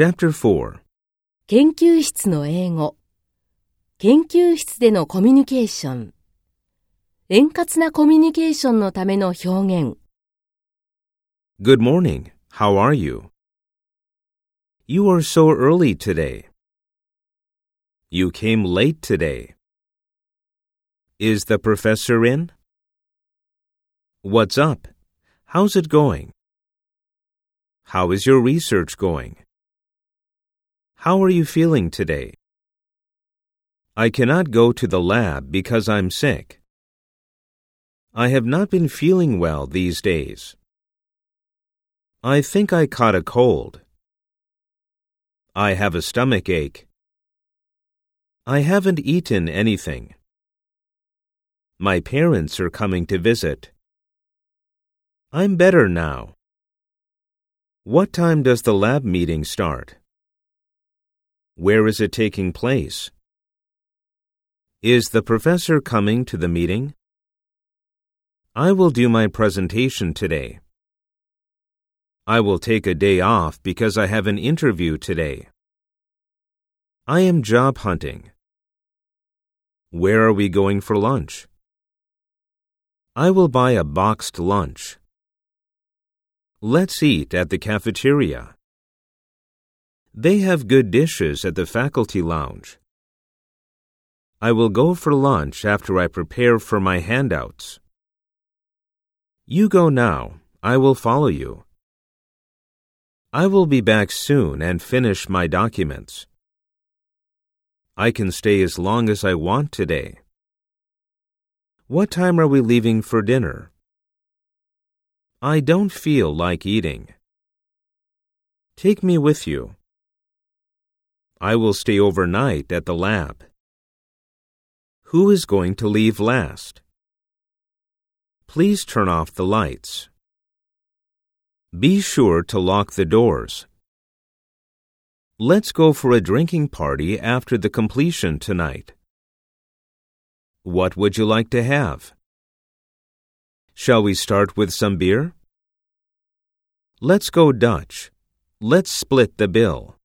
Chapter 4研究室の英語。研究室でのコミュニケーション。円滑なコミュニケーションのための表現。Good morning. How are you? You are so early today. You came late today. Is the professor in? What's up? How's it going? How is your research going? How are you feeling today? I cannot go to the lab because I'm sick. I have not been feeling well these days. I think I caught a cold. I have a stomach ache. I haven't eaten anything. My parents are coming to visit. I'm better now. What time does the lab meeting start? Where is it taking place? Is the professor coming to the meeting? I will do my presentation today. I will take a day off because I have an interview today. I am job hunting. Where are we going for lunch? I will buy a boxed lunch. Let's eat at the cafeteria. They have good dishes at the faculty lounge. I will go for lunch after I prepare for my handouts. You go now. I will follow you. I will be back soon and finish my documents. I can stay as long as I want today. What time are we leaving for dinner? I don't feel like eating. Take me with you. I will stay overnight at the lab. Who is going to leave last? Please turn off the lights. Be sure to lock the doors. Let's go for a drinking party after the completion tonight. What would you like to have? Shall we start with some beer? Let's go Dutch. Let's split the bill.